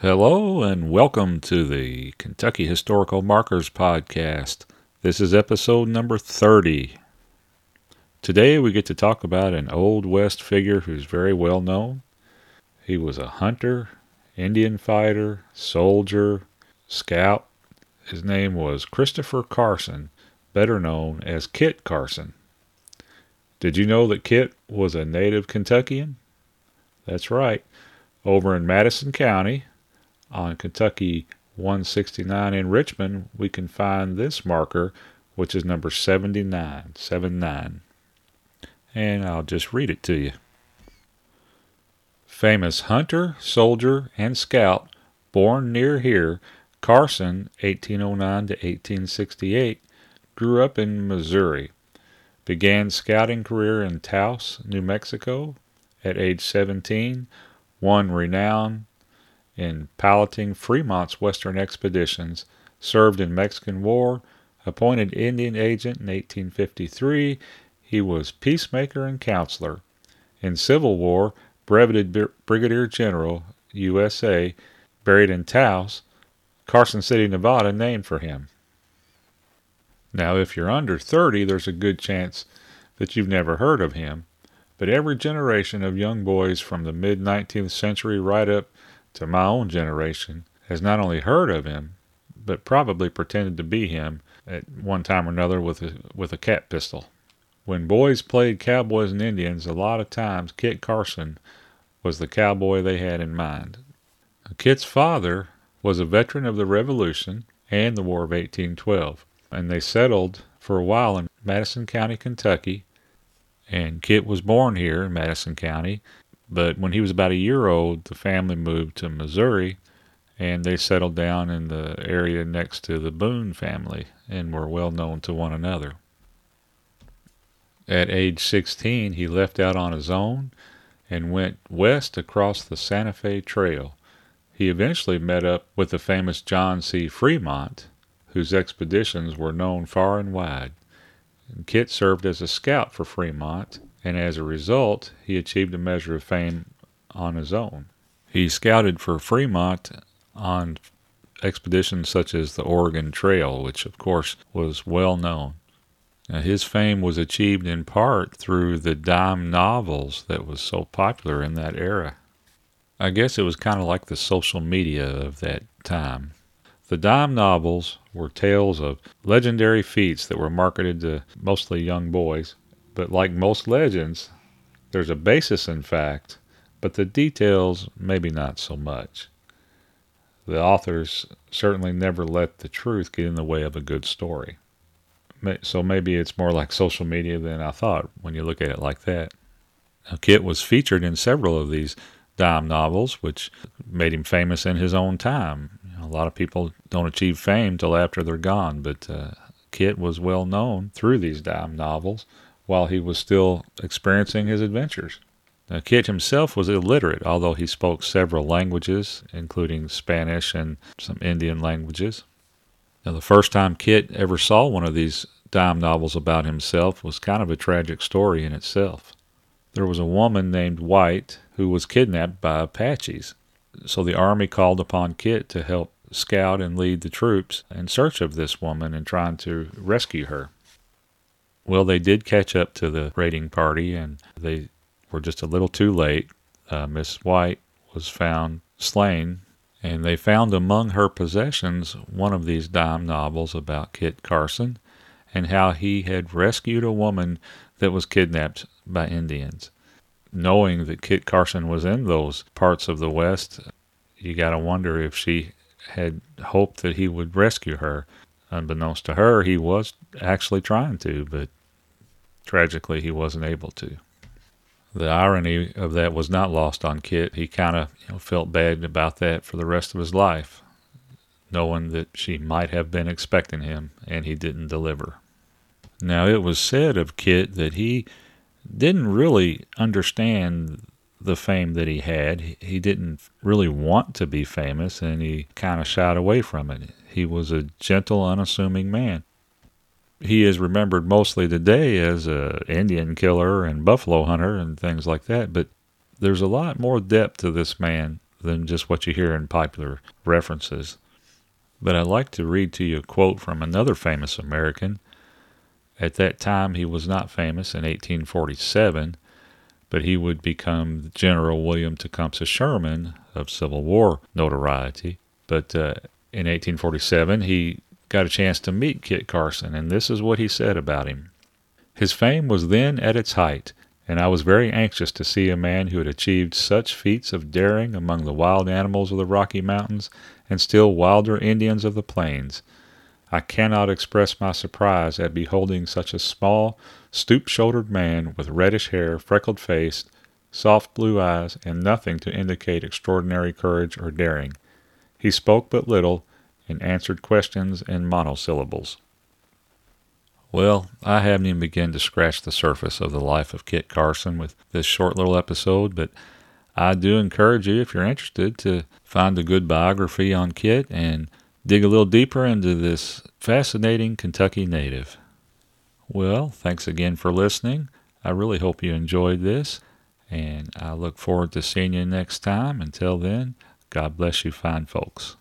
Hello and welcome to the Kentucky Historical Markers Podcast. This is episode number 30. Today we get to talk about an Old West figure who's very well known. He was a hunter, Indian fighter, soldier, scout. His name was Christopher Carson, better known as Kit Carson. Did you know that Kit was a native Kentuckian? That's right. Over in Madison County, on Kentucky 169 in Richmond, we can find this marker, which is number 79, 79. And I'll just read it to you. Famous hunter, soldier, and scout, born near here, Carson, 1809 to 1868, grew up in Missouri. Began scouting career in Taos, New Mexico. At age 17, won renown in piloting Fremont's western expeditions, served in Mexican War, appointed Indian agent in 1853. He was peacemaker and counselor. In Civil War, breveted Brigadier General, USA, buried in Taos, Carson City, Nevada, named for him. Now, if you're under 30, there's a good chance that you've never heard of him, but every generation of young boys from the mid 19th century right up to my own generation has not only heard of him, but probably pretended to be him at one time or another with a, with a cat pistol. When boys played cowboys and Indians, a lot of times Kit Carson was the cowboy they had in mind. Kit's father was a veteran of the Revolution and the War of 1812, and they settled for a while in Madison County, Kentucky. And Kit was born here in Madison County but when he was about a year old, the family moved to Missouri and they settled down in the area next to the Boone family and were well known to one another. At age 16, he left out on his own and went west across the Santa Fe Trail. He eventually met up with the famous John C. Fremont, whose expeditions were known far and wide. Kit served as a scout for Fremont and as a result, he achieved a measure of fame on his own. He scouted for Fremont on expeditions such as the Oregon Trail, which of course was well known. Now, his fame was achieved in part through the dime novels that was so popular in that era. I guess it was kind of like the social media of that time. The dime novels were tales of legendary feats that were marketed to mostly young boys but like most legends, there's a basis in fact, but the details maybe not so much. The authors certainly never let the truth get in the way of a good story. So maybe it's more like social media than I thought when you look at it like that. Now, Kit was featured in several of these dime novels, which made him famous in his own time. A lot of people don't achieve fame till after they're gone, but uh, Kit was well known through these dime novels while he was still experiencing his adventures. Now, Kit himself was illiterate, although he spoke several languages, including Spanish and some Indian languages. Now, the first time Kit ever saw one of these dime novels about himself was kind of a tragic story in itself. There was a woman named White who was kidnapped by Apaches. So the army called upon Kit to help scout and lead the troops in search of this woman and trying to rescue her. Well, they did catch up to the raiding party, and they were just a little too late. Uh, Miss White was found slain, and they found among her possessions one of these dime novels about Kit Carson and how he had rescued a woman that was kidnapped by Indians. Knowing that Kit Carson was in those parts of the West, you got to wonder if she had hoped that he would rescue her. Unbeknownst to her, he was actually trying to, but Tragically, he wasn't able to. The irony of that was not lost on Kit. He kind of you know, felt bad about that for the rest of his life, knowing that she might have been expecting him and he didn't deliver. Now, it was said of Kit that he didn't really understand the fame that he had. He didn't really want to be famous and he kind of shied away from it. He was a gentle, unassuming man he is remembered mostly today as a Indian killer and buffalo hunter and things like that. But there's a lot more depth to this man than just what you hear in popular references. But I'd like to read to you a quote from another famous American. At that time, he was not famous in 1847, but he would become General William Tecumseh Sherman of Civil War notoriety. But uh, in 1847, he got a chance to meet Kit Carson, and this is what he said about him. His fame was then at its height, and I was very anxious to see a man who had achieved such feats of daring among the wild animals of the Rocky Mountains and still wilder Indians of the plains. I cannot express my surprise at beholding such a small, stoop shouldered man with reddish hair, freckled face, soft blue eyes, and nothing to indicate extraordinary courage or daring. He spoke but little and answered questions in monosyllables. Well, I haven't even begun to scratch the surface of the life of Kit Carson with this short little episode, but I do encourage you, if you're interested, to find a good biography on Kit and dig a little deeper into this fascinating Kentucky native. Well, thanks again for listening. I really hope you enjoyed this, and I look forward to seeing you next time. Until then, God bless you, fine folks.